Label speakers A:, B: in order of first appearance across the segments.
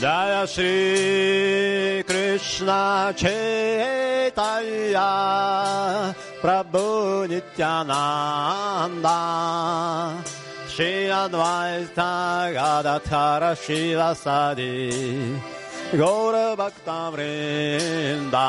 A: Jaya Shri Krishna Chaitanya Prabhu Nityananda Shri Advaita Gadadhara Shivasadi Gaura Bhakta Vrinda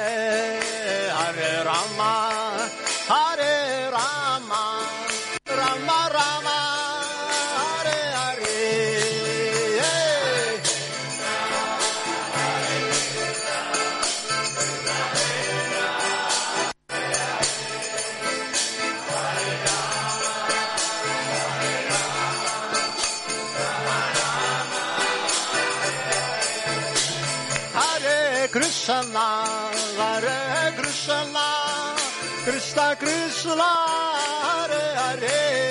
A: Krishna Hare Hare,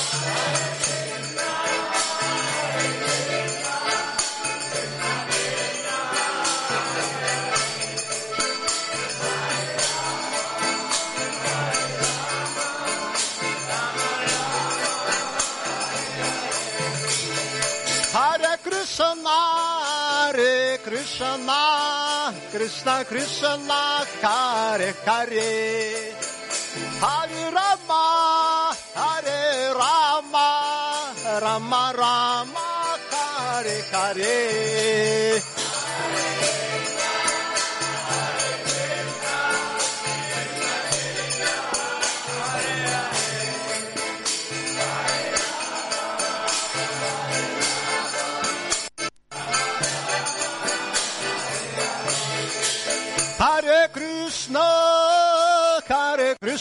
A: Krishna, Krishna Krishna, Hare Hare. Hare Rama, Hare Rama, Rama Rama, Hare Hare.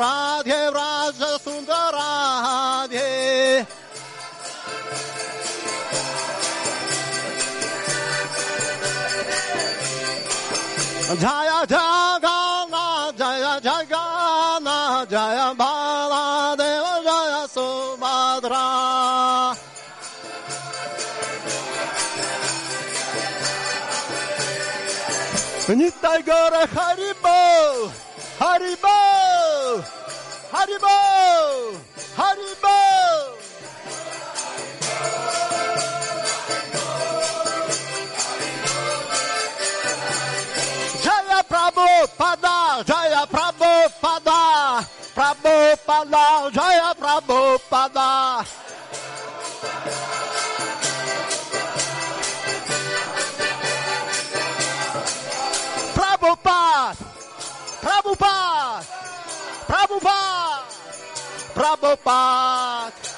A: Sundra Radhe Vraja Sundra Radhe. Jaya Jagana Jaya Jagana Jaya Baladeva Jaya Subhadra. Nitai Gora Haribo Haribo Haribo! Haribo! Jaya Prabhupada Jaya Prabhupada Prabhupada Jaya Prabhupada Prabhupada! Prabhupada Prabhupada Prabhupada Go!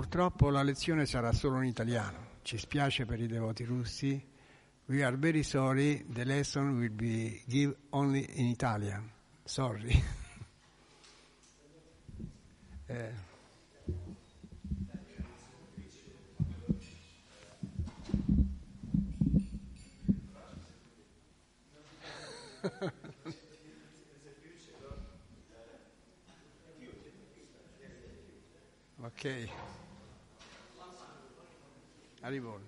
B: Purtroppo la lezione sarà solo in italiano. Ci spiace per i devoti russi. We are very sorry. The lesson will be give only in Italian. Sorry. Eh, ok. Arrivo.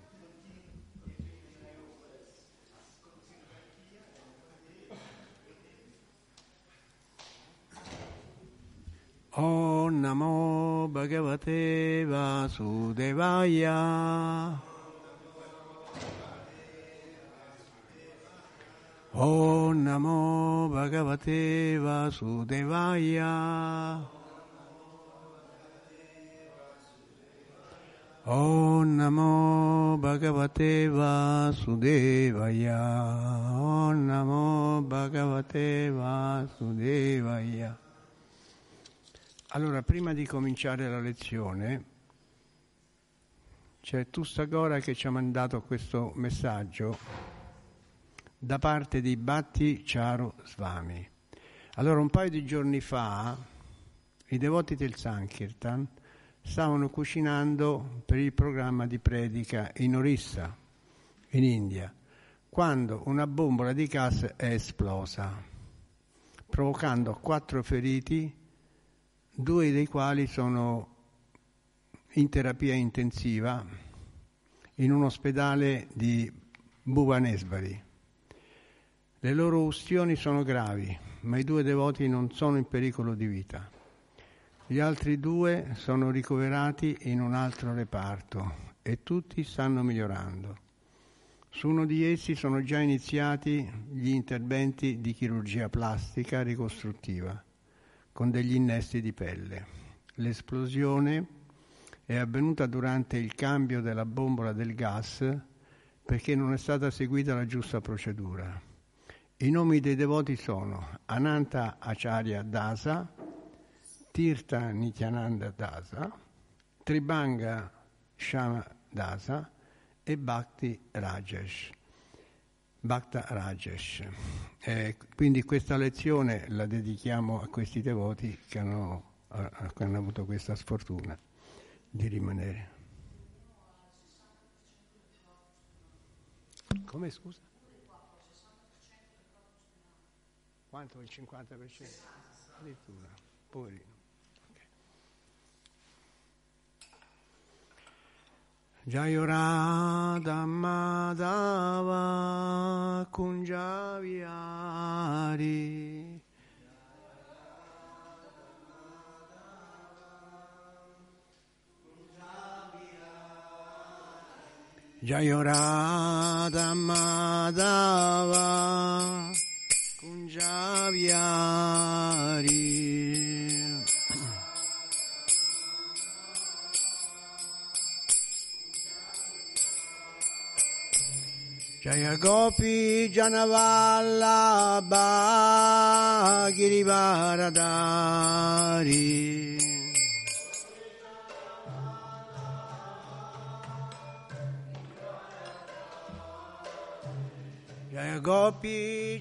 B: Om Namo Bhagavate Vasudevaya. Om Namo Bhagavate Vasudevaya. Om Namo Bhagavate Vasudevaya. Om Namo Bhagavate Vasudevaya. Allora, prima di cominciare la lezione, c'è Tussagora che ci ha mandato questo messaggio da parte di Bhatti Charu Swami. Allora, un paio di giorni fa, i devoti del Sankirtan stavano cucinando per il programma di predica in Orissa, in India, quando una bombola di gas è esplosa, provocando quattro feriti, due dei quali sono in terapia intensiva in un ospedale di Bhuvanesvari. Le loro ustioni sono gravi, ma i due devoti non sono in pericolo di vita. Gli altri due sono ricoverati in un altro reparto e tutti stanno migliorando. Su uno di essi sono già iniziati gli interventi di chirurgia plastica ricostruttiva con degli innesti di pelle. L'esplosione è avvenuta durante il cambio della bombola del gas perché non è stata seguita la giusta procedura. I nomi dei devoti sono Ananta Acharya Dasa, Tirtha Nityananda Dasa, Tribanga Shama Dasa e Bhakti Rajesh. Bhakta Rajesh. Eh, quindi questa lezione la dedichiamo a questi devoti che hanno, a, che hanno avuto questa sfortuna di rimanere. Come scusa? Quanto il 50%? Addirittura, poverino. Jayurada Madhava Kunjaviari Jayurada Madhava Kunjaviari Jaya Gopi Janavallabha Girivaradari Jaya Gopi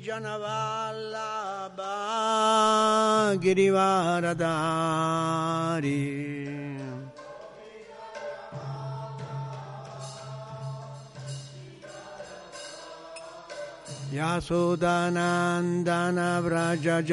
B: Janavallabha Girivaradari Yasodanandana Vrajajana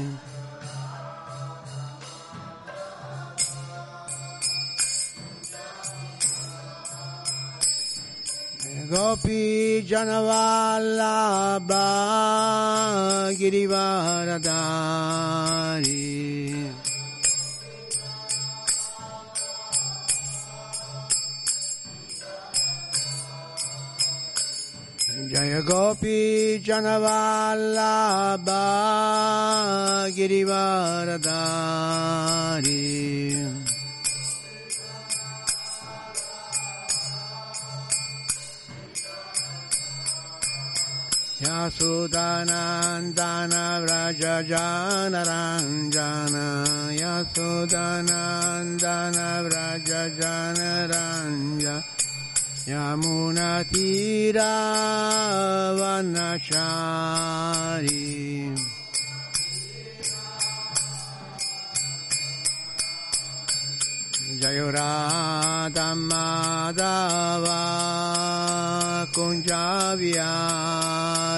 B: Gopi Janavallabha Girivaradari Jaya Gopi Janavallabha Yasudanandana Vrajajana Ranjana Yasudanandana Vrajajana Ranjana Yamunatira Vanachari Jayurada Madhava Kunjaviari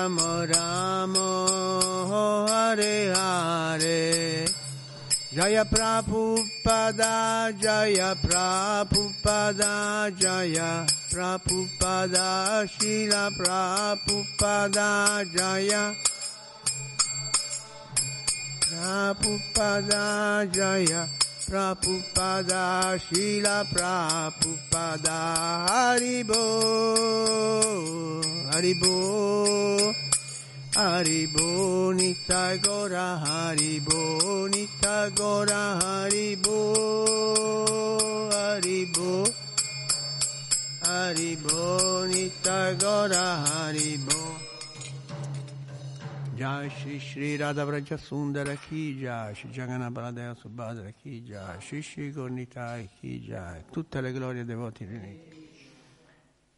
B: Rama Rama, Hare Hare. Jaya Prabhupada, Jaya Prabhupada, Jaya Prabhupada, Shila Prabhupada, Jaya. Prabhupada Jaya Prabhupada Shila Prabhupada Haribo Haribo Haribo Nitya Gora Haribo Nitya Gora Haribo Haribo Haribo Nitya Gora Haribo Jai Shri Shri Radha Vraja Sundara Ki Jai. Shri Jagana Baladeva Subhadra Ki Jai. Shri Shri Gornitai Ki Jai. Tutte le glorie dei voti riuniti.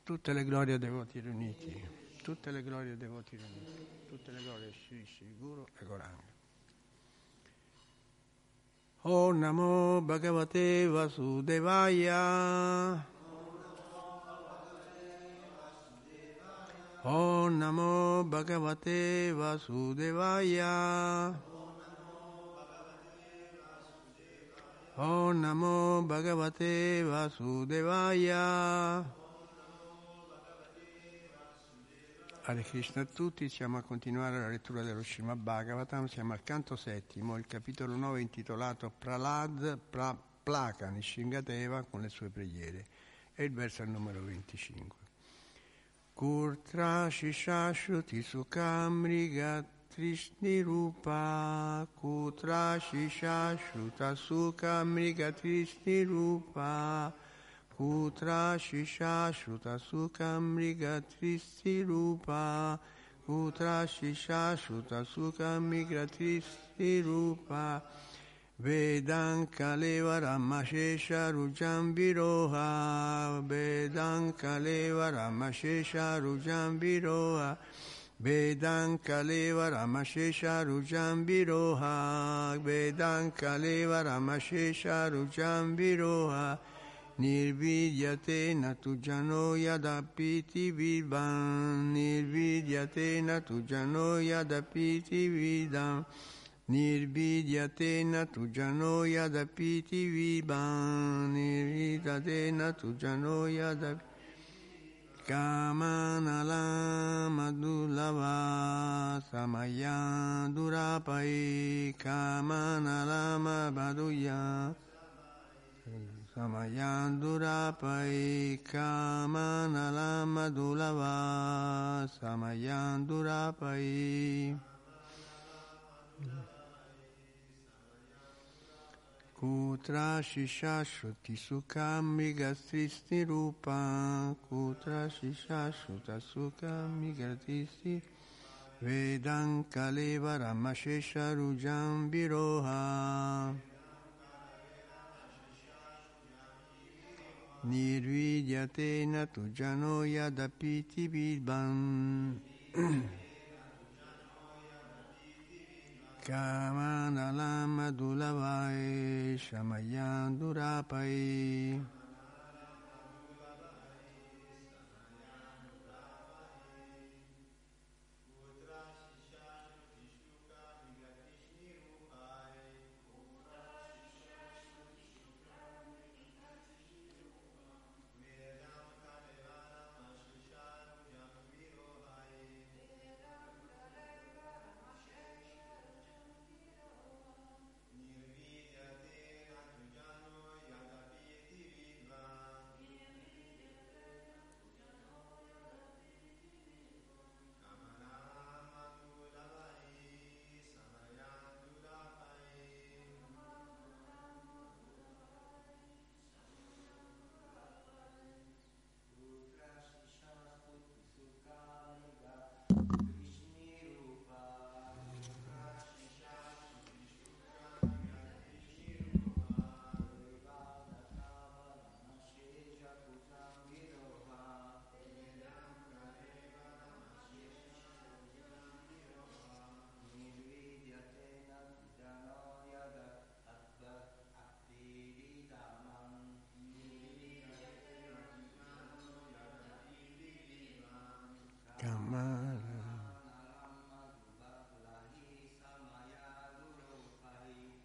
B: Tutte le glorie dei voti riuniti. Tutte le glorie dei voti riuniti. Tutte le glorie Shri Shri Guru e Goranga. Oh Namo Bhagavate Vasudevaya Oh Namo Bhagavate Vasudevaya Oh Namo Bhagavate Vasudevaya Hare Krishna a tutti, siamo a continuare la lettura dello Srimad Bhagavatam, siamo al canto settimo, il capitolo 9 intitolato Pralad pra, Plaka Nishingateva con le sue preghiere e il verso al numero 25. Kurtra Shishashruti Sukamrigat Trishni Rupa. Kutra Shishashruta Sukamrigat Trishni Rupa. Kutra Shishashruta Sukamrigat Trishni Rupa. Kutra Shishashruta Sukamrigat Trishni Rupa Vedanka leva Ramashesha Rujam Viroha Vedanka leva Ramashesha Rujam Viroha Vedanka leva Ramashesha Nirvidyatena tujano yadapiti vibam Nirvidyatena tujano yadapiti Kamanala madulava samaya durapai. Kamanala mabaduya samaya durapai. Kamanala madulava samaya durapai Kutra Shishashruti Sukami Gastristi Rupa. Kutra Shishashruta Sukami Gastristi Vedam Kaleva Ramashesha Rujam Viroha. Nirvidyatena Tujano Yadapiti Vidvam Kamanalama Dulavai Shamayan Durapai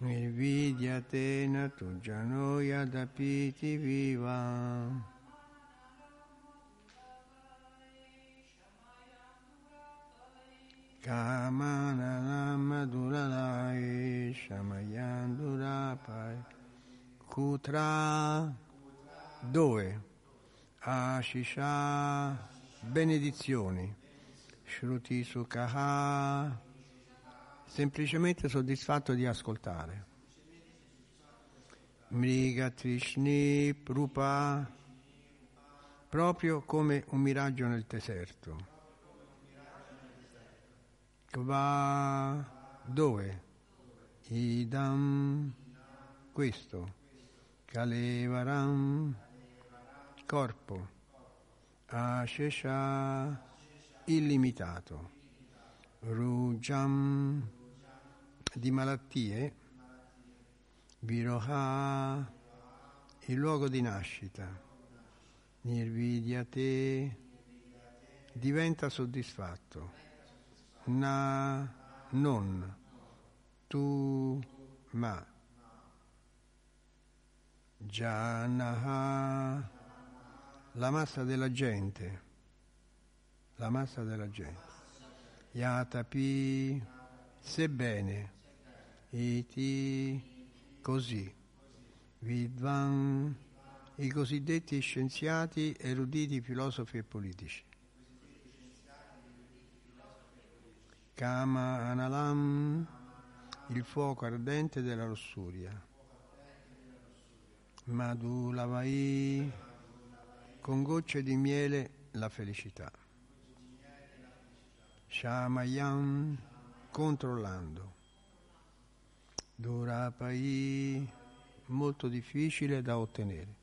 B: Viroha Nirvidyatena Tujano Yadapiti Vivam Kamanalamaduralai Shamayandurapai Kutra dove? Ashisha benedizioni. Shruti Sukha semplicemente soddisfatto di ascoltare. Mriga Trishni Prupa proprio come un miraggio nel deserto. Kva dove? Idam questo. Kalevaram corpo. Ashesha illimitato. Rujam di malattie Viroha il luogo di nascita. Nirvidyate diventa soddisfatto. Na non tu ma. Janaha la massa della gente. La massa della gente. Yatapi sebbene Iti così Vidvan i cosiddetti scienziati, eruditi, filosofi e politici Kama Analam, il fuoco ardente della lussuria. Madhulavai, con gocce di miele la felicità. Shamayam, controllando. Durapai, molto difficile da ottenere.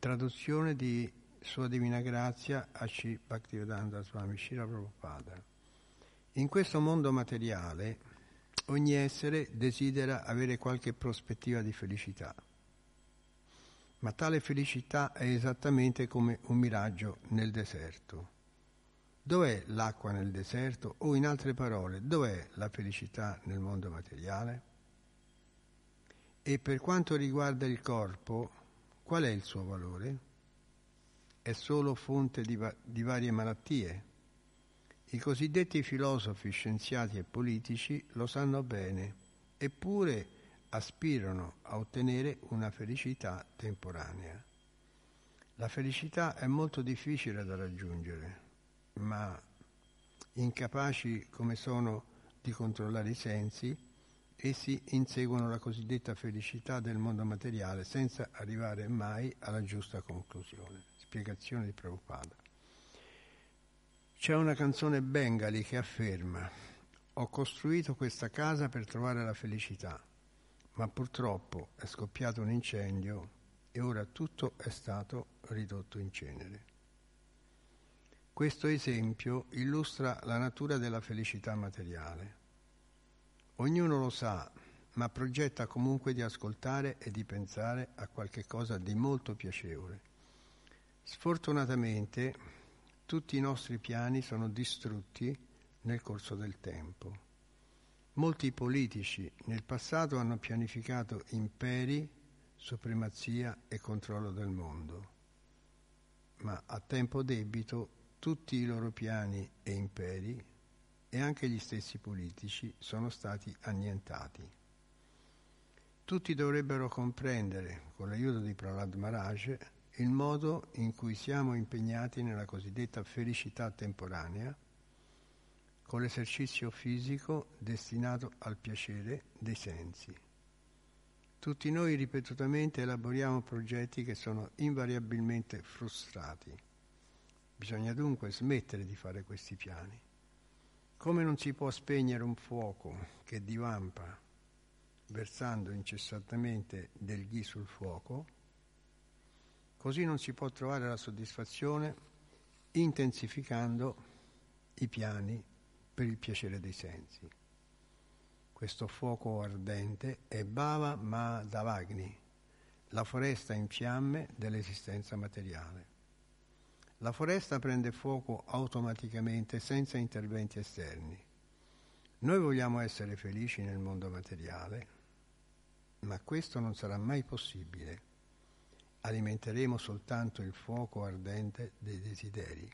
B: Traduzione di sua Divina Grazia a Sri Bhaktivedanta Swami Shira Prabhupada. In questo mondo materiale ogni essere desidera avere qualche prospettiva di felicità, ma tale felicità è esattamente come un miraggio nel deserto. Dov'è l'acqua nel deserto? O in altre parole, dov'è la felicità nel mondo materiale? E per quanto riguarda il corpo, qual è il suo valore? È solo fonte di, va- di varie malattie. I cosiddetti filosofi, scienziati e politici lo sanno bene, eppure aspirano a ottenere una felicità temporanea. La felicità è molto difficile da raggiungere ma incapaci come sono di controllare i sensi, essi inseguono la cosiddetta felicità del mondo materiale senza arrivare mai alla giusta conclusione. Spiegazione di Prabhupada. C'è una canzone bengali che afferma ho costruito questa casa per trovare la felicità, ma purtroppo è scoppiato un incendio e ora tutto è stato ridotto in cenere. Questo esempio illustra la natura della felicità materiale. Ognuno lo sa, ma progetta comunque di ascoltare e di pensare a qualche cosa di molto piacevole. Sfortunatamente tutti i nostri piani sono distrutti nel corso del tempo. Molti politici nel passato hanno pianificato imperi, supremazia e controllo del mondo, ma a tempo debito tutti i loro piani e imperi e anche gli stessi politici sono stati annientati. Tutti dovrebbero comprendere, con l'aiuto di Prahlad Maharaj, il modo in cui siamo impegnati nella cosiddetta felicità temporanea, con l'esercizio fisico destinato al piacere dei sensi. Tutti noi ripetutamente elaboriamo progetti che sono invariabilmente frustrati Bisogna dunque smettere di fare questi piani. Come non si può spegnere un fuoco che divampa versando incessantemente del ghi sul fuoco, così non si può trovare la soddisfazione intensificando i piani per il piacere dei sensi. Questo fuoco ardente è Bhava Madhavagni, la foresta in fiamme dell'esistenza materiale. La foresta prende fuoco automaticamente senza interventi esterni. Noi vogliamo essere felici nel mondo materiale, ma questo non sarà mai possibile. Alimenteremo soltanto il fuoco ardente dei desideri.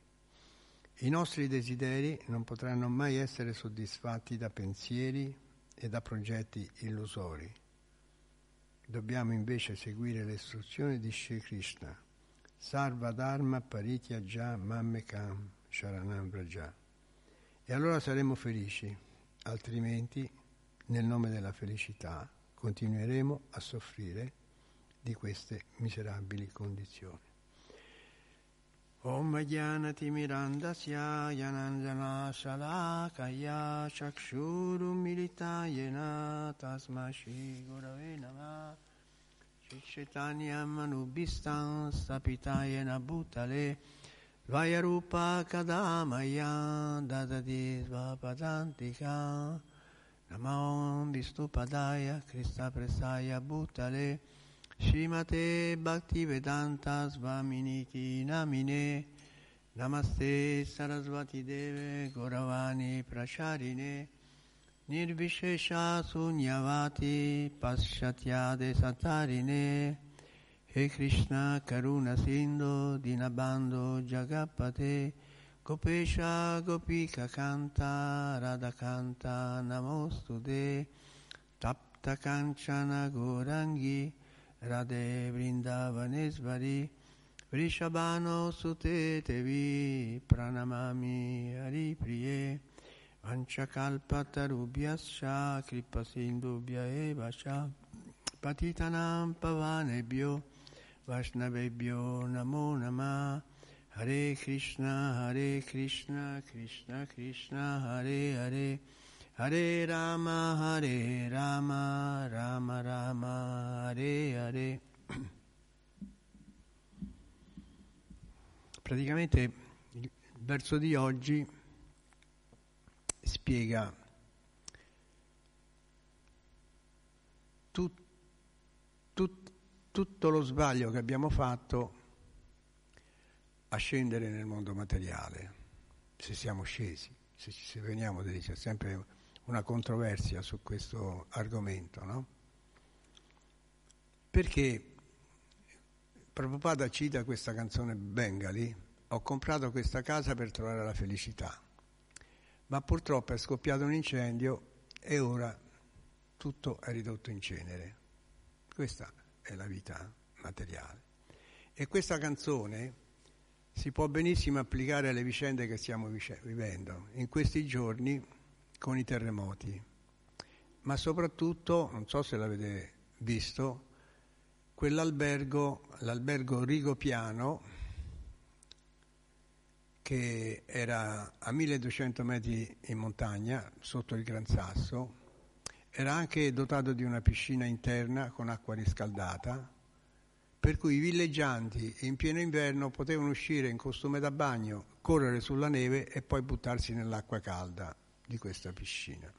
B: I nostri desideri non potranno mai essere soddisfatti da pensieri e da progetti illusori. Dobbiamo invece seguire le istruzioni di Sri Krishna Sarva Dharma Paritya Parityaja Mammekam Sharanam Vraja. E allora saremo felici, altrimenti nel nome della felicità continueremo a soffrire di queste miserabili condizioni. Om Jnanati Mirandasya Yananjana Shalakaya Chakshuru Militayena Tasmashi Gurave Namah Chaitanyam anubhistam sapitayena bhutale Vayarupa kadamaya dadadi svapadantika Namam Vishnupadaya Krista Presaya Bhutale Shrimate Bhaktivedanta Svaminiti Namine Namaste Sarasvati Deve Goravani Pracharine Nirvishesha Sunyavati Paschatyade Satarine He Krishna Karuna Sindhu Dinabando Jagapate Gopesha Gopika Kanta Radhakanta Namostude Tapta Kanchana Gorangi Radhe Vrindavanesvari Vrishabhano Sute Tevi Pranamami Hari Priye Vanchakalpatarubhyascha kripasindubhya eva cha patitanam pavanebhyo vaishnavebhyo namo nama. Hare Krishna Hare Krishna Krishna Krishna Hare Hare. Hare Rama Hare Rama Rama Rama Hare Hare. Praticamente il verso di oggi spiega tut, tut, tutto lo sbaglio che abbiamo fatto a scendere nel mondo materiale. se siamo scesi, se se veniamo c'è sempre una controversia su questo argomento, no? Perché Prabhupada cita questa canzone Bengali, ho comprato questa casa per trovare la felicità, ma purtroppo è scoppiato un incendio e ora tutto è ridotto in cenere. Questa è la vita materiale. E questa canzone si può benissimo applicare alle vicende che stiamo vivendo in questi giorni con i terremoti, ma soprattutto, non so se l'avete visto, quell'albergo, l'albergo Rigopiano, che era a 1200 metri in montagna, sotto il Gran Sasso, era anche dotato di una piscina interna con acqua riscaldata, per cui i villeggianti in pieno inverno potevano uscire in costume da bagno, correre sulla neve e poi buttarsi nell'acqua calda di questa piscina.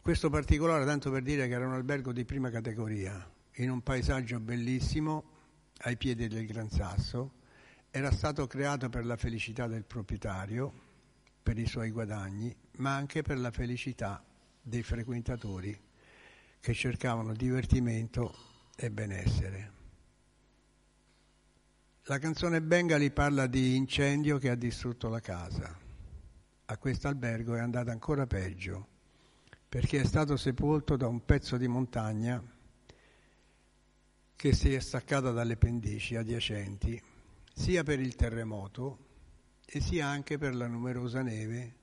B: Questo particolare tanto per dire che era un albergo di prima categoria, in un paesaggio bellissimo, ai piedi del Gran Sasso, era stato creato per la felicità del proprietario, per i suoi guadagni, ma anche per la felicità dei frequentatori che cercavano divertimento e benessere. La canzone Bengali parla di incendio che ha distrutto la casa. A questo albergo è andata ancora peggio, perché è stato sepolto da un pezzo di montagna che si è staccato dalle pendici adiacenti, sia per il terremoto e sia anche per la numerosa neve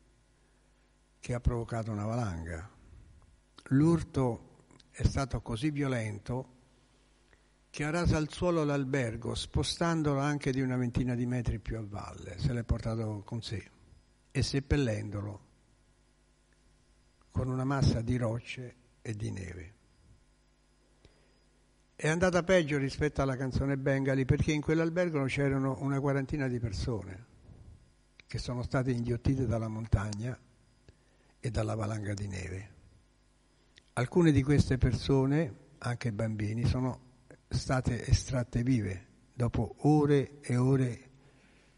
B: che ha provocato una valanga. L'urto è stato così violento che ha raso al suolo l'albergo, spostandolo anche di una ventina di metri più a valle, se l'è portato con sé e seppellendolo con una massa di rocce e di neve. È andata peggio rispetto alla canzone Bengali perché in quell'albergo c'erano una quarantina di persone che sono state inghiottite dalla montagna e dalla valanga di neve. Alcune di queste persone, anche bambini, sono state estratte vive dopo ore e ore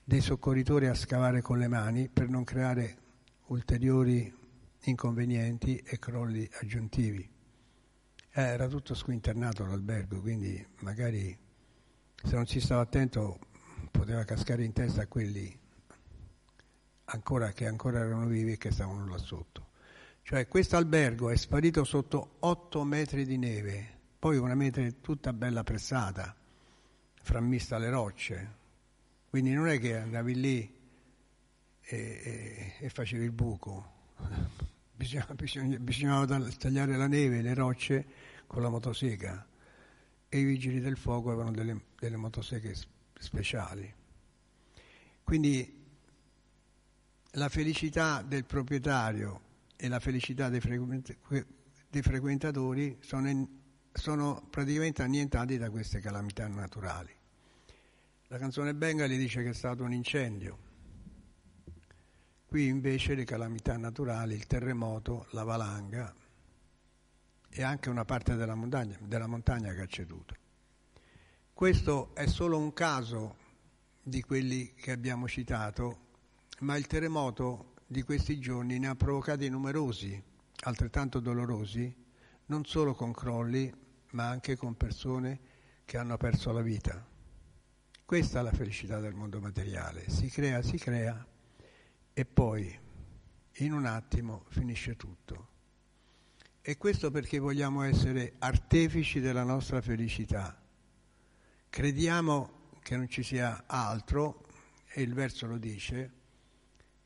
B: dei soccorritori a scavare con le mani per non creare ulteriori inconvenienti e crolli aggiuntivi. Eh, era tutto squinternato l'albergo, quindi magari se non si stava attento poteva cascare in testa a quelli ancora, che ancora erano vivi e che stavano là sotto. Cioè questo albergo è sparito sotto 8 metri di neve poi una mete tutta bella pressata, frammista alle rocce, quindi non è che andavi lì e, e, e facevi il buco, bisognava, bisognava tagliare la neve, le rocce con la motosega e i vigili del fuoco avevano delle, delle motoseghe speciali. Quindi la felicità del proprietario e la felicità dei, frequent- dei frequentatori sono in, sono praticamente annientati da queste calamità naturali. La canzone Bengali dice che è stato un incendio. Qui invece le calamità naturali, il terremoto, la valanga e anche una parte della montagna, della montagna che ha ceduto. Questo è solo un caso di quelli che abbiamo citato, ma il terremoto di questi giorni ne ha provocati numerosi, altrettanto dolorosi, non solo con crolli, ma anche con persone che hanno perso la vita. Questa è la felicità del mondo materiale, si crea, si crea e poi in un attimo finisce tutto. E questo perché vogliamo essere artefici della nostra felicità. Crediamo che non ci sia altro, e il verso lo dice,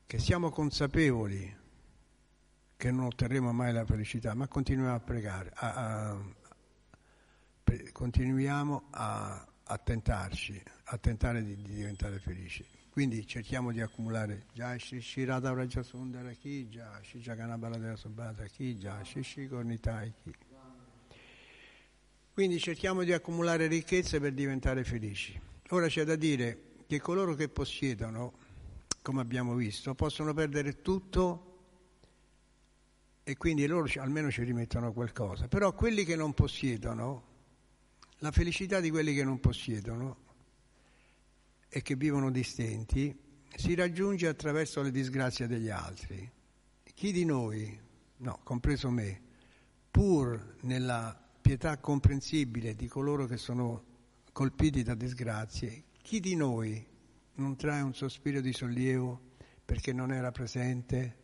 B: che siamo consapevoli che non otterremo mai la felicità, ma continuiamo a pregare, a, a, continuiamo a, a tentarci, a tentare di, di, diventare felici. Quindi cerchiamo di accumulare già Shirada Raja Sundara Ki, già Shijaganabala della Subhata Ki, già Shishi Gornitai Ki. Quindi cerchiamo di accumulare ricchezze per diventare felici. Ora c'è da dire che coloro che possiedono, come abbiamo visto, possono perdere tutto e quindi loro almeno ci rimettono qualcosa. Però quelli che non possiedono la felicità di quelli che non possiedono e che vivono distenti si raggiunge attraverso le disgrazie degli altri. Chi di noi, no, compreso me, pur nella pietà comprensibile di coloro che sono colpiti da disgrazie, chi di noi non trae un sospiro di sollievo perché non era presente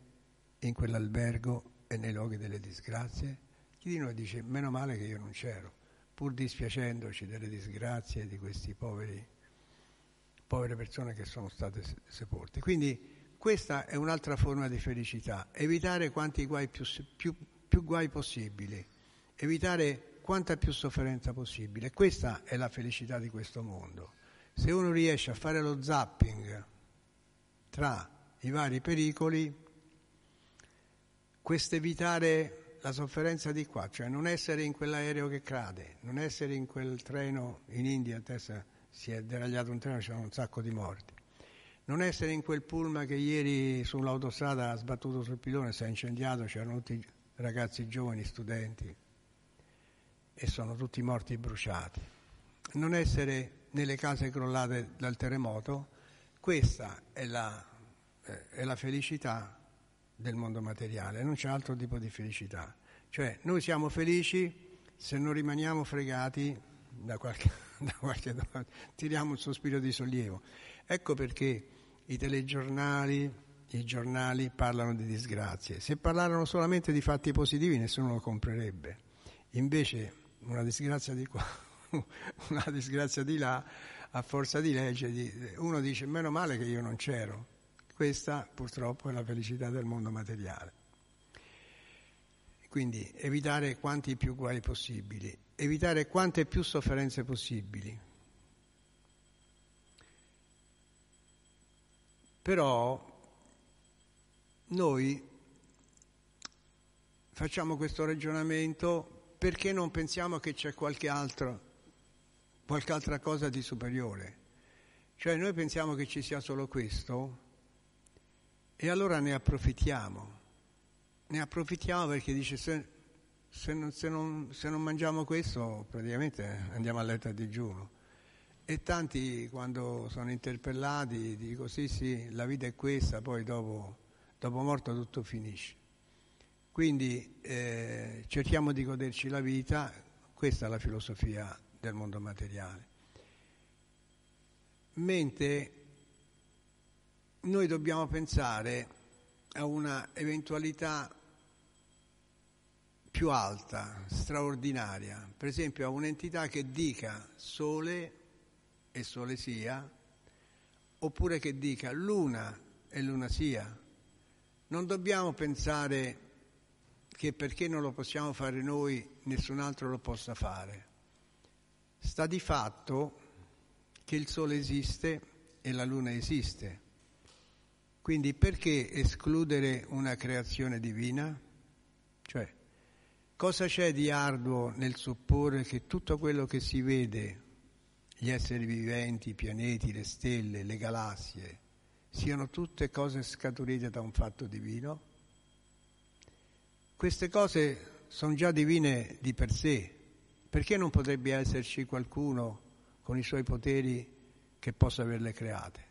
B: in quell'albergo e nei luoghi delle disgrazie? Chi di noi dice meno male che io non c'ero, pur dispiacendoci delle disgrazie di questi poveri, povere persone che sono state sepolte? Quindi questa è un'altra forma di felicità, evitare quanti guai più, più, più guai possibili, evitare quanta più sofferenza possibile. Questa è la felicità di questo mondo. Se uno riesce a fare lo zapping tra i vari pericoli, questo evitare la sofferenza di qua, cioè non essere in quell'aereo che cade, non essere in quel treno in India, a testa si è deragliato un treno, c'erano un sacco di morti. Non essere in quel pullman che ieri sull'autostrada ha sbattuto sul pilone, si è incendiato, c'erano tutti ragazzi giovani, studenti, e sono tutti morti bruciati. Non essere nelle case crollate dal terremoto, questa è la, eh, è la felicità del mondo materiale, non c'è altro tipo di felicità. Cioè noi siamo felici se non rimaniamo fregati da qualche, da qualche tiriamo un sospiro di sollievo. Ecco perché i telegiornali, i giornali parlano di disgrazie. Se parlarono solamente di fatti positivi nessuno lo comprerebbe. Invece una disgrazia di qua, una disgrazia di là, a forza di legge, uno dice meno male che io non c'ero. Questa purtroppo è la felicità del mondo materiale. Quindi evitare quanti più guai possibili, evitare quante più sofferenze possibili. Però noi facciamo questo ragionamento perché non pensiamo che c'è qualche, altro, qualche altra cosa di superiore? Cioè noi pensiamo che ci sia solo questo e allora ne approfittiamo. Ne approfittiamo perché dice se, non, se, non, se non mangiamo questo praticamente andiamo a letto a digiuno. E tanti quando sono interpellati dicono sì sì, la vita è questa, poi dopo, dopo morto tutto finisce. Quindi eh, cerchiamo di goderci la vita, questa è la filosofia del mondo materiale. Mentre noi dobbiamo pensare a una eventualità più alta, straordinaria, per esempio a un'entità che dica sole e sole sia, oppure che dica luna e luna sia. Non dobbiamo pensare che perché non lo possiamo fare noi nessun altro lo possa fare. Sta di fatto che il Sole esiste e la Luna esiste. Quindi perché escludere una creazione divina? Cosa c'è di arduo nel supporre che tutto quello che si vede, gli esseri viventi, i pianeti, le stelle, le galassie, siano tutte cose scaturite da un fatto divino? Queste cose sono già divine di per sé, perché non potrebbe esserci qualcuno con i suoi poteri che possa averle create?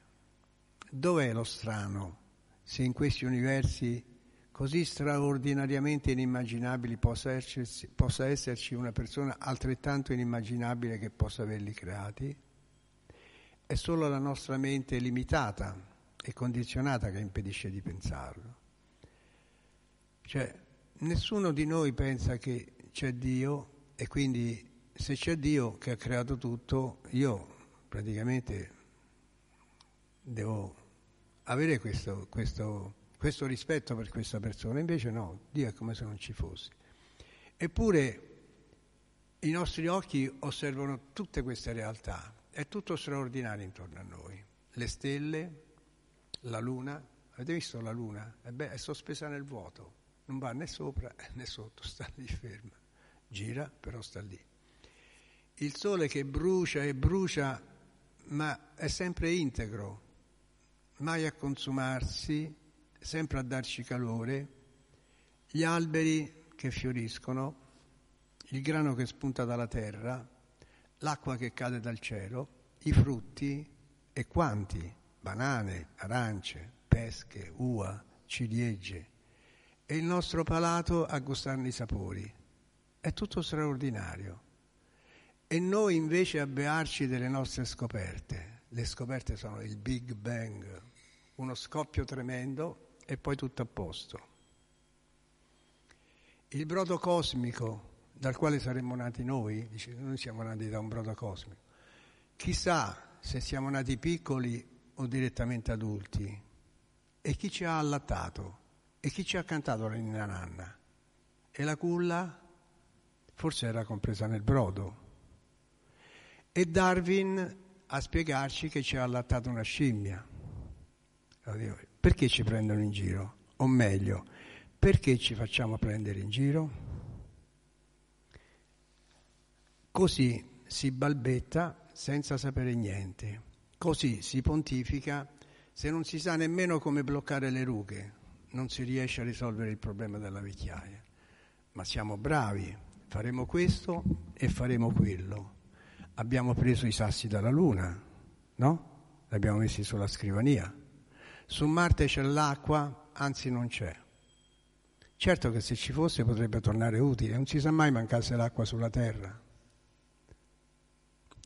B: Dov'è lo strano se in questi universi così straordinariamente inimmaginabili possa esserci, possa esserci una persona altrettanto inimmaginabile che possa averli creati? È solo la nostra mente limitata e condizionata che impedisce di pensarlo. Cioè, nessuno di noi pensa che c'è Dio e quindi se c'è Dio che ha creato tutto, io praticamente devo avere questo, questo, questo rispetto per questa persona, invece no, Dio è come se non ci fosse. Eppure i nostri occhi osservano tutte queste realtà, è tutto straordinario intorno a noi, le stelle, la luna, avete visto la luna? È, be- è sospesa nel vuoto non va né sopra né sotto, sta lì ferma, gira però sta lì. Il sole che brucia e brucia, ma è sempre integro, mai a consumarsi, sempre a darci calore, gli alberi che fioriscono, il grano che spunta dalla terra, l'acqua che cade dal cielo, i frutti e quanti banane, arance, pesche, uva, ciliegie e il nostro palato a gustarne i sapori. È tutto straordinario. E noi invece a bearci delle nostre scoperte. Le scoperte sono il Big Bang, uno scoppio tremendo e poi tutto a posto. Il brodo cosmico dal quale saremmo nati noi, dice, noi siamo nati da un brodo cosmico. Chissà se siamo nati piccoli o direttamente adulti. E chi ci ha allattato? E chi ci ha cantato la ninna nanna? E la culla? Forse era compresa nel brodo. E Darwin a spiegarci che ci ha allattato una scimmia. Perché ci prendono in giro? O meglio, perché ci facciamo prendere in giro? Così si balbetta senza sapere niente, così si pontifica se non si sa nemmeno come bloccare le rughe, non si riesce a risolvere il problema della vecchiaia. Ma siamo bravi, faremo questo e faremo quello. Abbiamo preso i sassi dalla Luna, no? Li abbiamo messi sulla scrivania. Su Marte c'è l'acqua, anzi non c'è. Certo che se ci fosse potrebbe tornare utile, non si sa mai mancasse l'acqua sulla Terra.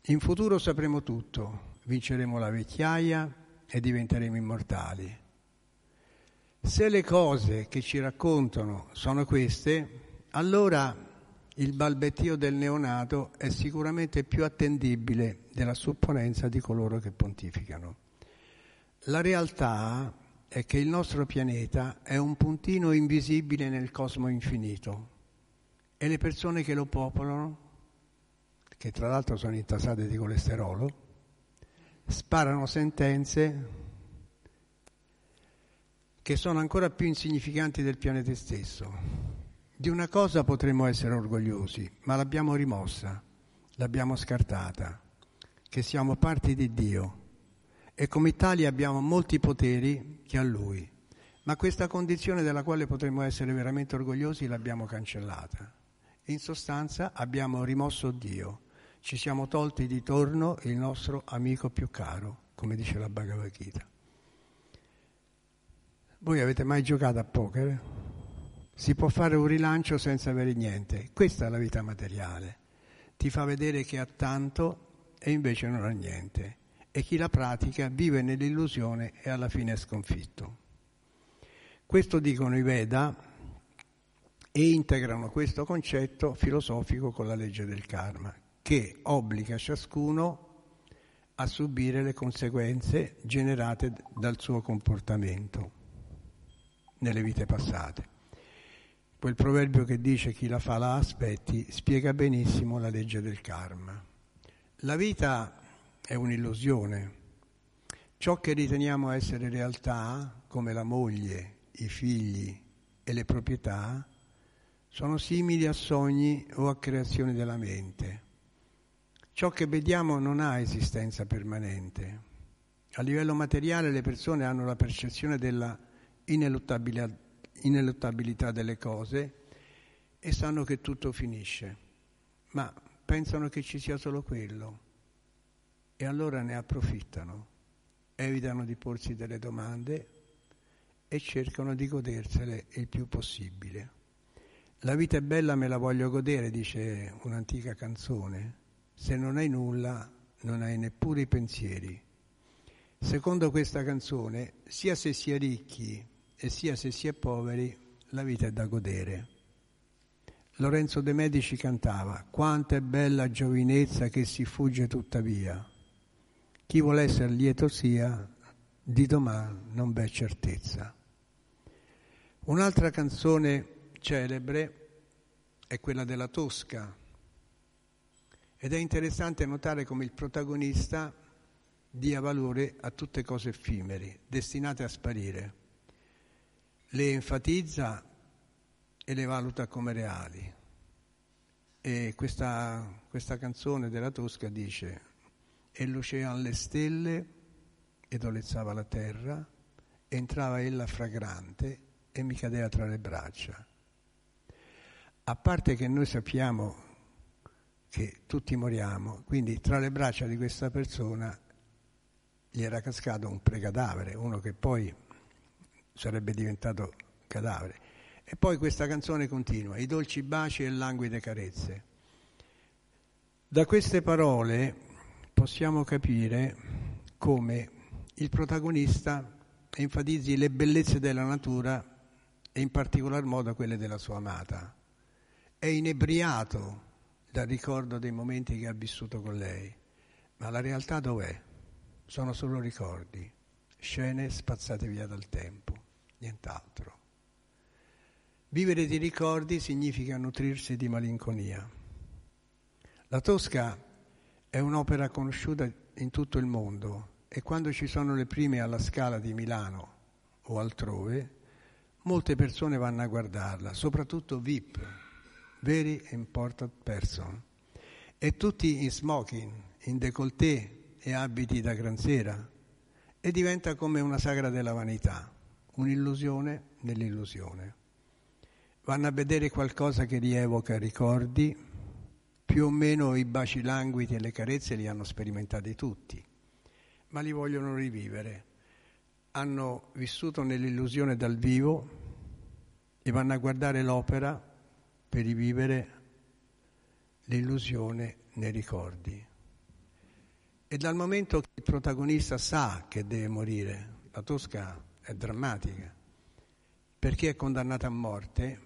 B: In futuro sapremo tutto, vinceremo la vecchiaia e diventeremo immortali. Se le cose che ci raccontano sono queste, allora il balbettio del neonato è sicuramente più attendibile della supponenza di coloro che pontificano. La realtà è che il nostro pianeta è un puntino invisibile nel cosmo infinito e le persone che lo popolano che tra l'altro sono intasate di colesterolo, sparano sentenze che sono ancora più insignificanti del pianeta stesso. Di una cosa potremmo essere orgogliosi, ma l'abbiamo rimossa, l'abbiamo scartata, che siamo parti di Dio e come tali abbiamo molti poteri che ha Lui. Ma questa condizione della quale potremmo essere veramente orgogliosi l'abbiamo cancellata. In sostanza abbiamo rimosso Dio ci siamo tolti di torno il nostro amico più caro, come dice la Bhagavad Gita. Voi avete mai giocato a poker? Si può fare un rilancio senza avere niente. Questa è la vita materiale. Ti fa vedere che ha tanto e invece non ha niente. E chi la pratica vive nell'illusione e alla fine è sconfitto. Questo dicono i Veda e integrano questo concetto filosofico con la legge del karma, che obbliga ciascuno a subire le conseguenze generate dal suo comportamento nelle vite passate. Quel proverbio che dice chi la fa la aspetti spiega benissimo la legge del karma. La vita è un'illusione. Ciò che riteniamo essere realtà, come la moglie, i figli e le proprietà, sono simili a sogni o a creazioni della mente. Ciò che vediamo non ha esistenza permanente. A livello materiale le persone hanno la percezione della ineluttabilità, delle cose e sanno che tutto finisce, ma pensano che ci sia solo quello e allora ne approfittano, evitano di porsi delle domande e cercano di godersele il più possibile. La vita è bella, me la voglio godere, dice un'antica canzone se non hai nulla non hai neppure i pensieri. Secondo questa canzone, sia se si è ricchi e sia se si è poveri, la vita è da godere. Lorenzo De Medici cantava, quanta è bella giovinezza che si fugge tuttavia. Chi vuole essere lieto sia, di domani non v'è certezza. Un'altra canzone celebre è quella della Tosca, ed è interessante notare come il protagonista dia valore a tutte cose effimere, destinate a sparire. Le enfatizza e le valuta come reali. E questa, questa canzone della Tosca dice e lucevano le stelle ed olezzava la terra, entrava ella fragrante e mi cadeva tra le braccia. A parte che noi sappiamo che tutti moriamo, quindi tra le braccia di questa persona gli era cascato un precadavere, uno che poi sarebbe diventato cadavere. E poi questa canzone continua, i dolci baci e languide carezze. Da queste parole possiamo capire come il protagonista enfatizzi le bellezze della natura e in particolar modo quelle della sua amata. È inebriato dal ricordo dei momenti che ha vissuto con lei, ma la realtà dov'è? Sono solo ricordi, scene spazzate via dal tempo, nient'altro. Vivere di ricordi significa nutrirsi di malinconia. La Tosca è un'opera conosciuta in tutto il mondo e quando ci sono le prime alla Scala di Milano o altrove, molte persone vanno a guardarla, soprattutto VIP, Very Important Person, e tutti in smoking, in décolleté e abiti da gran sera, e diventa come una sagra della vanità, un'illusione nell'illusione. Vanno a vedere qualcosa che rievoca ricordi, più o meno i baci languidi e le carezze li hanno sperimentati tutti, ma li vogliono rivivere hanno vissuto nell'illusione dal vivo e vanno a guardare l'opera per rivivere l'illusione nei ricordi. E dal momento che il protagonista sa che deve morire, la Tosca è drammatica, perché è condannata a morte,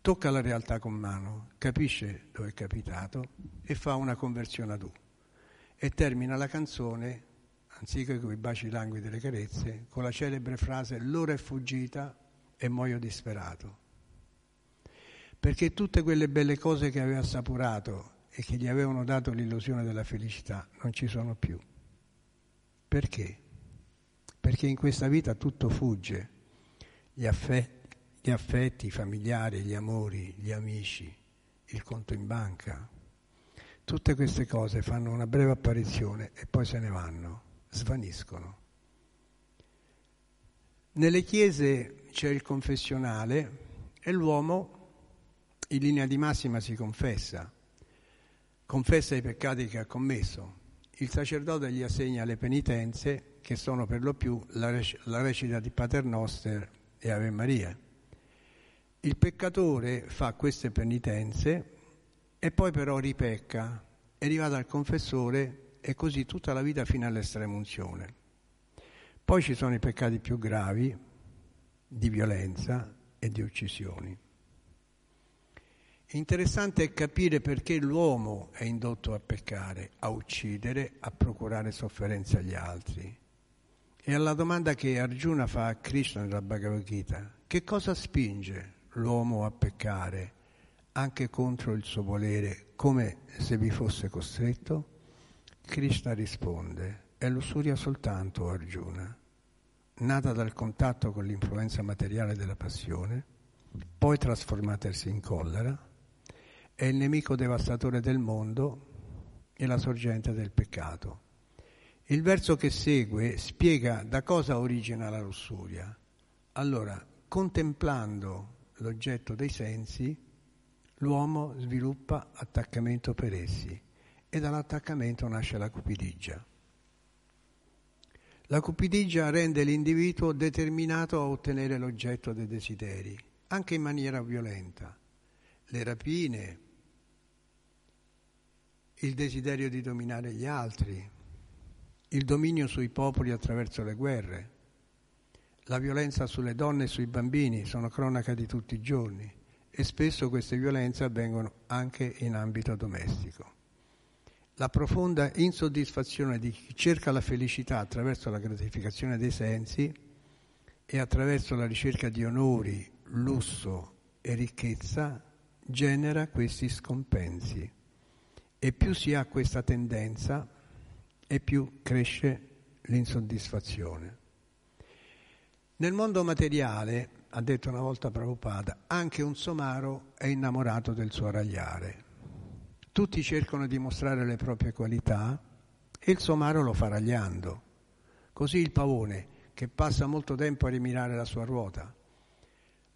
B: tocca la realtà con mano, capisce dove è capitato e fa una conversione ad U. E termina la canzone anziché con i baci languidi delle carezze, con la celebre frase l'ora è fuggita e muoio disperato. Perché tutte quelle belle cose che aveva assapurato e che gli avevano dato l'illusione della felicità non ci sono più. Perché? Perché in questa vita tutto fugge, gli affetti, gli affetti, i familiari, gli amori, gli amici, il conto in banca. Tutte queste cose fanno una breve apparizione e poi se ne vanno svaniscono. Nelle chiese c'è il confessionale e l'uomo in linea di massima si confessa, confessa i peccati che ha commesso. Il sacerdote gli assegna le penitenze che sono per lo più la, rec- la recita di Paternoster e Ave Maria. Il peccatore fa queste penitenze e poi però ripecca e arriva dal confessore e così tutta la vita fino all'estrema unzione. Poi ci sono i peccati più gravi di violenza e di uccisioni. Interessante è capire perché l'uomo è indotto a peccare, a uccidere, a procurare sofferenze agli altri. E alla domanda che Arjuna fa a Krishna nella Bhagavad Gita, che cosa spinge l'uomo a peccare anche contro il suo volere, come se vi fosse costretto? Krishna risponde, è lussuria soltanto Arjuna, nata dal contatto con l'influenza materiale della passione, poi trasformatasi in collera, è il nemico devastatore del mondo e la sorgente del peccato. Il verso che segue spiega da cosa origina la lussuria. Allora, contemplando l'oggetto dei sensi, l'uomo sviluppa attaccamento per essi e dall'attaccamento nasce la cupidigia. La cupidigia rende l'individuo determinato a ottenere l'oggetto dei desideri, anche in maniera violenta. Le rapine, il desiderio di dominare gli altri, il dominio sui popoli attraverso le guerre, la violenza sulle donne e sui bambini sono cronaca di tutti i giorni e spesso queste violenze avvengono anche in ambito domestico la profonda insoddisfazione di chi cerca la felicità attraverso la gratificazione dei sensi e attraverso la ricerca di onori, lusso e ricchezza genera questi scompensi. E più si ha questa tendenza e più cresce l'insoddisfazione. Nel mondo materiale, ha detto una volta Prabhupada, anche un somaro è innamorato del suo ragliare tutti cercano di mostrare le proprie qualità e il somaro lo fa ragliando. Così il pavone, che passa molto tempo a rimirare la sua ruota.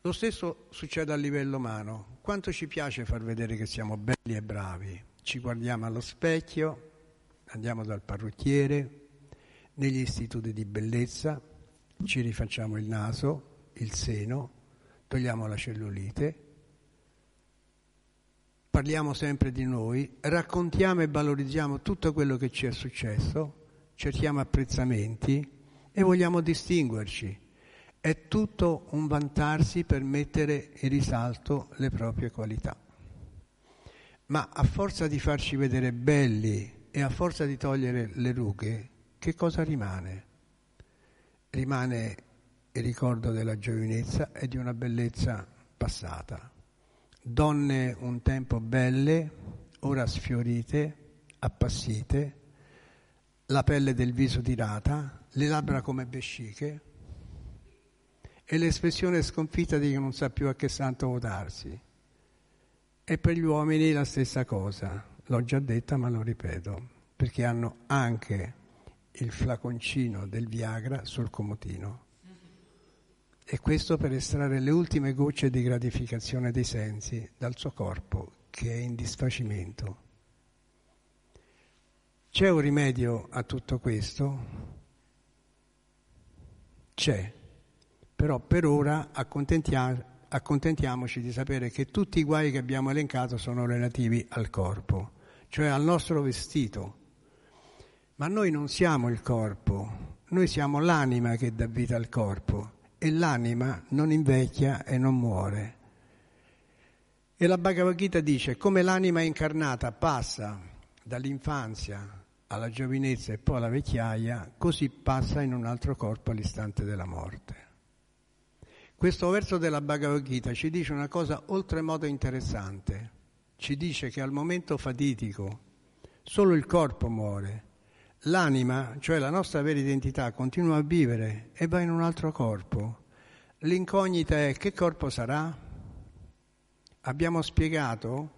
B: Lo stesso succede a livello umano. Quanto ci piace far vedere che siamo belli e bravi. Ci guardiamo allo specchio, andiamo dal parrucchiere, negli istituti di bellezza, ci rifacciamo il naso, il seno, togliamo la cellulite, parliamo sempre di noi, raccontiamo e valorizziamo tutto quello che ci è successo, cerchiamo apprezzamenti e vogliamo distinguerci. È tutto un vantarsi per mettere in risalto le proprie qualità. Ma a forza di farci vedere belli e a forza di togliere le rughe, che cosa rimane? Rimane il ricordo della giovinezza e di una bellezza passata. Donne un tempo belle, ora sfiorite, appassite, la pelle del viso tirata, le labbra come vesciche e l'espressione sconfitta di chi non sa più a che santo votarsi. E per gli uomini la stessa cosa, l'ho già detta ma lo ripeto, perché hanno anche il flaconcino del Viagra sul comotino. E questo per estrarre le ultime gocce di gratificazione dei sensi dal suo corpo, che è in disfacimento. C'è un rimedio a tutto questo? C'è, però per ora accontentiamoci di sapere che tutti i guai che abbiamo elencato sono relativi al corpo, cioè al nostro vestito ma noi non siamo il corpo, noi siamo l'anima che dà vita al corpo e l'anima non invecchia e non muore. E la Bhagavad Gita dice come l'anima incarnata passa dall'infanzia alla giovinezza e poi alla vecchiaia, così passa in un altro corpo all'istante della morte. Questo verso della Bhagavad Gita ci dice una cosa oltremodo interessante. Ci dice che al momento fatidico solo il corpo muore, L'anima, cioè la nostra vera identità, continua a vivere e va in un altro corpo. L'incognita è che corpo sarà? Abbiamo spiegato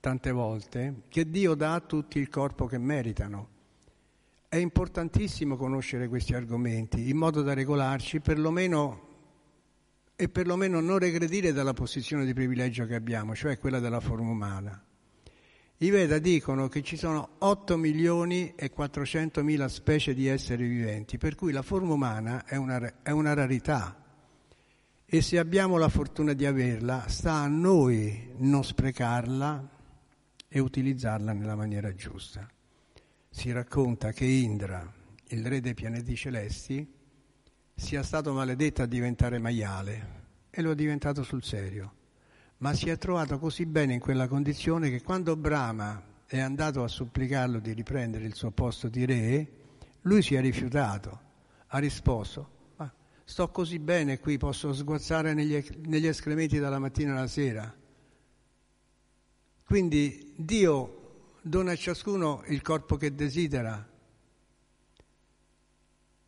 B: tante volte che Dio dà a tutti il corpo che meritano. È importantissimo conoscere questi argomenti in modo da regolarci perlomeno e perlomeno non regredire dalla posizione di privilegio che abbiamo, cioè quella della forma umana. I Veda dicono che ci sono 8 milioni e 400 mila specie di esseri viventi, per cui la forma umana è una, è una rarità e se abbiamo la fortuna di averla, sta a noi non sprecarla e utilizzarla nella maniera giusta. Si racconta che Indra, il re dei pianeti celesti, sia stato maledetto a diventare maiale e lo è diventato sul serio ma si è trovato così bene in quella condizione che quando Brahma è andato a supplicarlo di riprendere il suo posto di re, lui si è rifiutato, ha risposto, ma sto così bene qui, posso sguazzare negli, negli escrementi dalla mattina alla sera. Quindi Dio dona a ciascuno il corpo che desidera,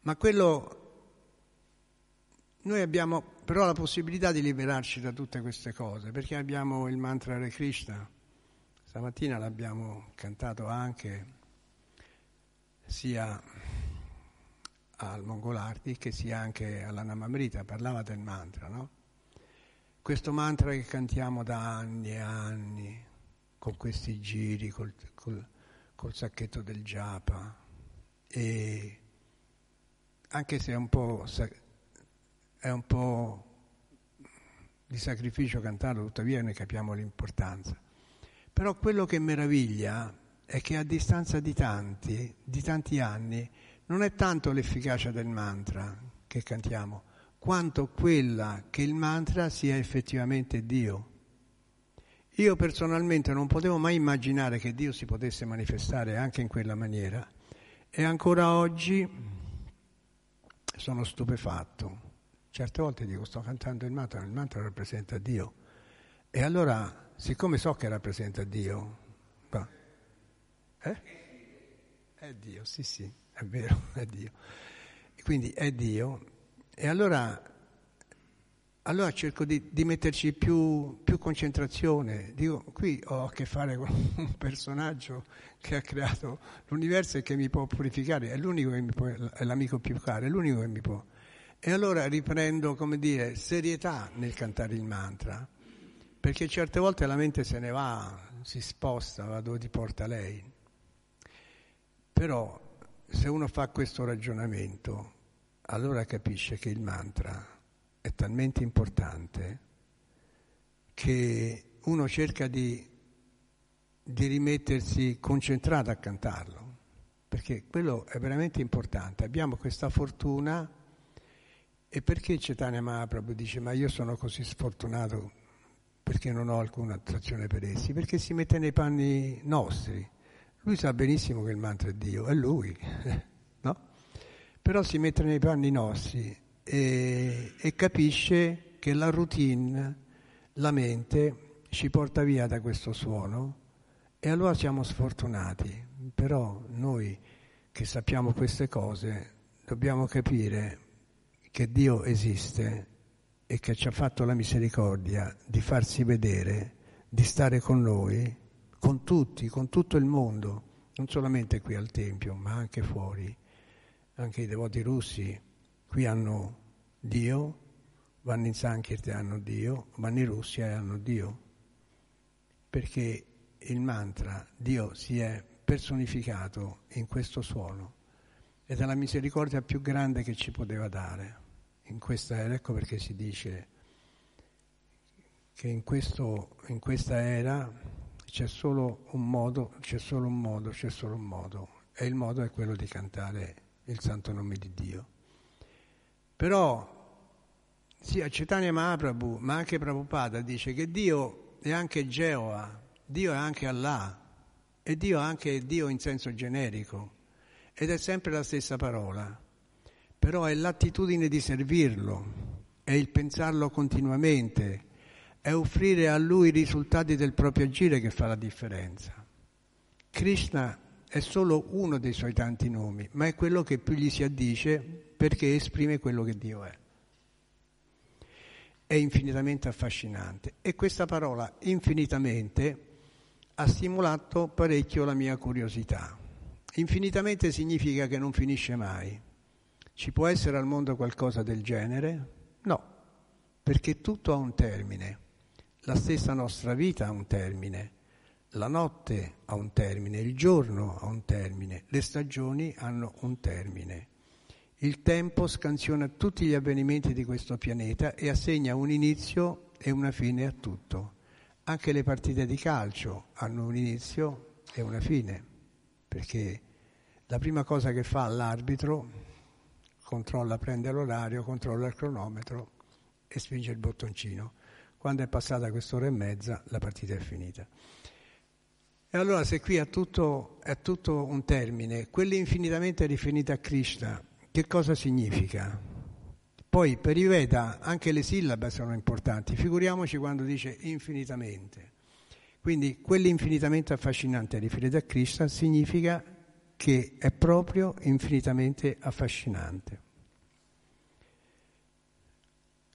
B: ma quello noi abbiamo però la possibilità di liberarci da tutte queste cose, perché abbiamo il mantra Hare Krishna. Stamattina l'abbiamo cantato anche sia al Mongolardi che sia anche alla Namamrita, parlava del mantra, no? Questo mantra che cantiamo da anni e anni, con questi giri, col, col, col sacchetto del japa, e anche se è un po' è un po' di sacrificio cantarlo, tuttavia ne capiamo l'importanza. Però quello che meraviglia è che a distanza di tanti, di tanti anni, non è tanto l'efficacia del mantra che cantiamo, quanto quella che il mantra sia effettivamente Dio. Io personalmente non potevo mai immaginare che Dio si potesse manifestare anche in quella maniera e ancora oggi sono stupefatto Certe volte dico sto cantando il mantra, il mantra rappresenta Dio. E allora, siccome so che rappresenta Dio, va, eh? È Dio, sì sì, è vero, è Dio. Quindi è Dio. E allora, allora cerco di, di metterci più, più, concentrazione. Dico, qui ho a che fare con un personaggio che ha creato l'universo e che mi può purificare, è l'unico che mi può, è l'amico più caro, è l'unico che mi può e allora riprendo, come dire, serietà nel cantare il mantra, perché certe volte la mente se ne va, si sposta, va dove ti porta lei. Però se uno fa questo ragionamento, allora capisce che il mantra è talmente importante che uno cerca di, di rimettersi concentrato a cantarlo, perché quello è veramente importante. Abbiamo questa fortuna e perché Cetania Mahaprabhu dice ma io sono così sfortunato perché non ho alcuna attrazione per essi? Perché si mette nei panni nostri. Lui sa benissimo che il mantra è Dio, è lui, no? Però si mette nei panni nostri e, e capisce che la routine, la mente, ci porta via da questo suono e allora siamo sfortunati. Però noi che sappiamo queste cose dobbiamo capire che Dio esiste e che ci ha fatto la misericordia di farsi vedere, di stare con noi con tutti, con tutto il mondo, non solamente qui al Tempio, ma anche fuori. Anche i devoti russi qui hanno Dio, vanno in Sankirtan e hanno Dio, vanno in Russia e hanno Dio. Perché il mantra Dio si è personificato in questo suono ed è la misericordia più grande che ci poteva dare. In questa era, ecco perché si dice che in, questo, in questa era c'è solo un modo, c'è solo un modo, c'è solo un modo, e il modo è quello di cantare il santo nome di Dio. Però sia Chaitanya Mahaprabhu, ma anche Prabhupada dice che Dio è anche Geova, Dio è anche Allah, e Dio è anche Dio in senso generico, ed è sempre la stessa parola, però è l'attitudine di servirlo, è il pensarlo continuamente, è offrire a lui i risultati del proprio agire che fa la differenza. Krishna è solo uno dei suoi tanti nomi, ma è quello che più gli si addice perché esprime quello che Dio è. È infinitamente affascinante e questa parola infinitamente ha stimolato parecchio la mia curiosità. Infinitamente significa che non finisce mai. Ci può essere al mondo qualcosa del genere? No, perché tutto ha un termine. La stessa nostra vita ha un termine, la notte ha un termine, il giorno ha un termine, le stagioni hanno un termine. Il tempo scansiona tutti gli avvenimenti di questo pianeta e assegna un inizio e una fine a tutto. Anche le partite di calcio hanno un inizio e una fine, perché la prima cosa che fa l'arbitro controlla, prende l'orario, controlla il cronometro e spinge il bottoncino. Quando è passata quest'ora e mezza la partita è finita. E allora se qui è tutto, è tutto un termine, quello infinitamente riferito a Krishna, che cosa significa? Poi per i Veda anche le sillabe sono importanti, figuriamoci quando dice infinitamente. Quindi quell'infinitamente affascinante riferito a Krishna significa che è proprio infinitamente affascinante.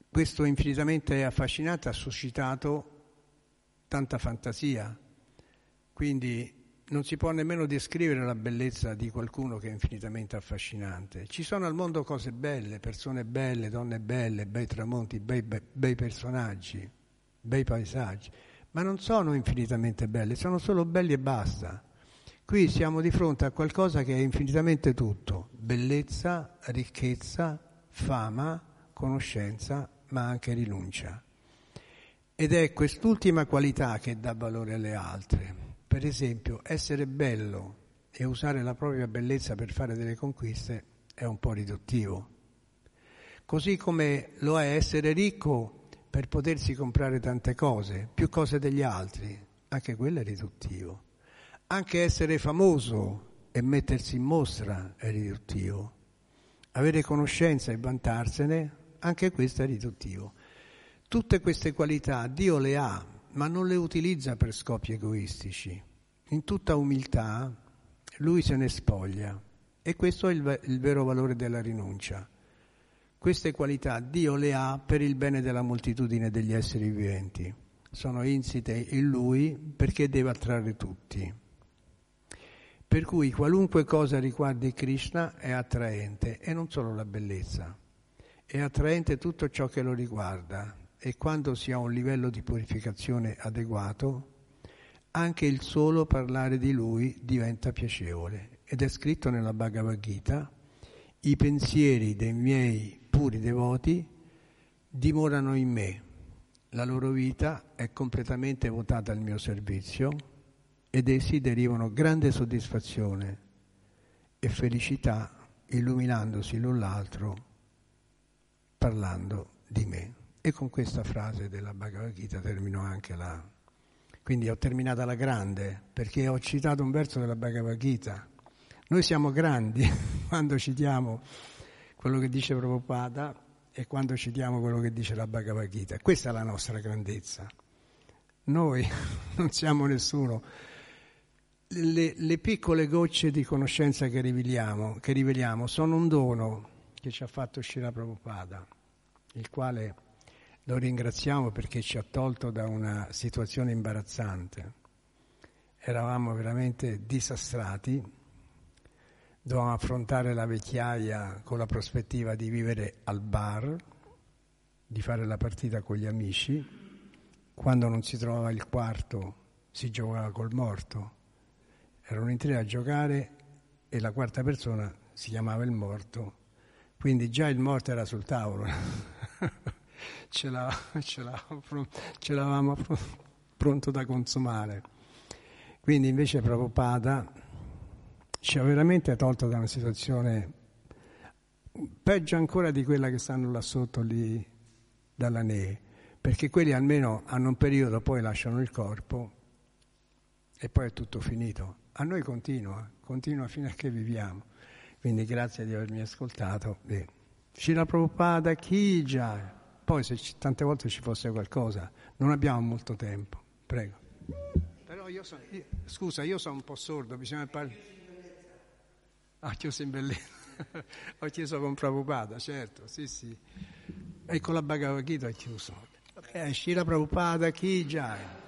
B: Questo infinitamente affascinante ha suscitato tanta fantasia, quindi non si può nemmeno descrivere la bellezza di qualcuno che è infinitamente affascinante. Ci sono al mondo cose belle, persone belle, donne belle, bei tramonti, bei, bei, bei personaggi, bei paesaggi, ma non sono infinitamente belle, sono solo belli e basta. Qui siamo di fronte a qualcosa che è infinitamente tutto, bellezza, ricchezza, fama, conoscenza, ma anche rinuncia. Ed è quest'ultima qualità che dà valore alle altre. Per esempio, essere bello e usare la propria bellezza per fare delle conquiste è un po' riduttivo. Così come lo è essere ricco per potersi comprare tante cose, più cose degli altri, anche quello è riduttivo. Anche essere famoso e mettersi in mostra è riduttivo. Avere conoscenza e vantarsene anche questo è riduttivo. Tutte queste qualità Dio le ha, ma non le utilizza per scopi egoistici. In tutta umiltà lui se ne spoglia e questo è il, il vero valore della rinuncia. Queste qualità Dio le ha per il bene della moltitudine degli esseri viventi. Sono insite in lui perché deve attrarre tutti. Per cui qualunque cosa riguardi Krishna è attraente e non solo la bellezza è attraente tutto ciò che lo riguarda e quando si ha un livello di purificazione adeguato, anche il solo parlare di lui diventa piacevole. ed è scritto nella Bhagavad Gita, i pensieri dei miei puri devoti dimorano in me, la loro vita è completamente votata al mio servizio ed essi derivano grande soddisfazione e felicità illuminandosi l'un l'altro parlando di me. E con questa frase della Bhagavad Gita termino anche la... Quindi ho terminata la grande perché ho citato un verso della Bhagavad Gita. Noi siamo grandi quando citiamo quello che dice Prabhupada e quando citiamo quello che dice la Bhagavad Gita. Questa è la nostra grandezza. Noi non siamo nessuno. Le, le piccole gocce di conoscenza che riveliamo, che riveliamo, sono un dono che ci ha fatto uscire Prabhupada, il quale lo ringraziamo perché ci ha tolto da una situazione imbarazzante. Eravamo veramente disastrati, dovevamo affrontare la vecchiaia con la prospettiva di vivere al bar, di fare la partita con gli amici. Quando non si trovava il quarto si giocava col morto. Erano in tre a giocare e la quarta persona si chiamava il morto. Quindi già il morto era sul tavolo. ce, la, ce, la, ce l'avevamo pronto da consumare. Quindi invece Prabhupada ci ha veramente tolto da una situazione peggio ancora di quella che stanno là sotto lì dalla neve, perché quelli almeno hanno un periodo, poi lasciano il corpo e poi è tutto finito. A noi continua, continua fino a che viviamo. Quindi grazie di avermi ascoltato. Shila Prabhupada Kija. Poi se ci, tante volte ci fosse qualcosa, non abbiamo molto tempo. Prego. Però io sono, io, scusa, io sono un po' sordo, bisogna parlare. Ha chiuso in bellezza. ho chiesto con Prabhupada, certo, sì, sì. E con la Bhagavad Gita ha chiuso. Eh, Shila Prabhupada, già?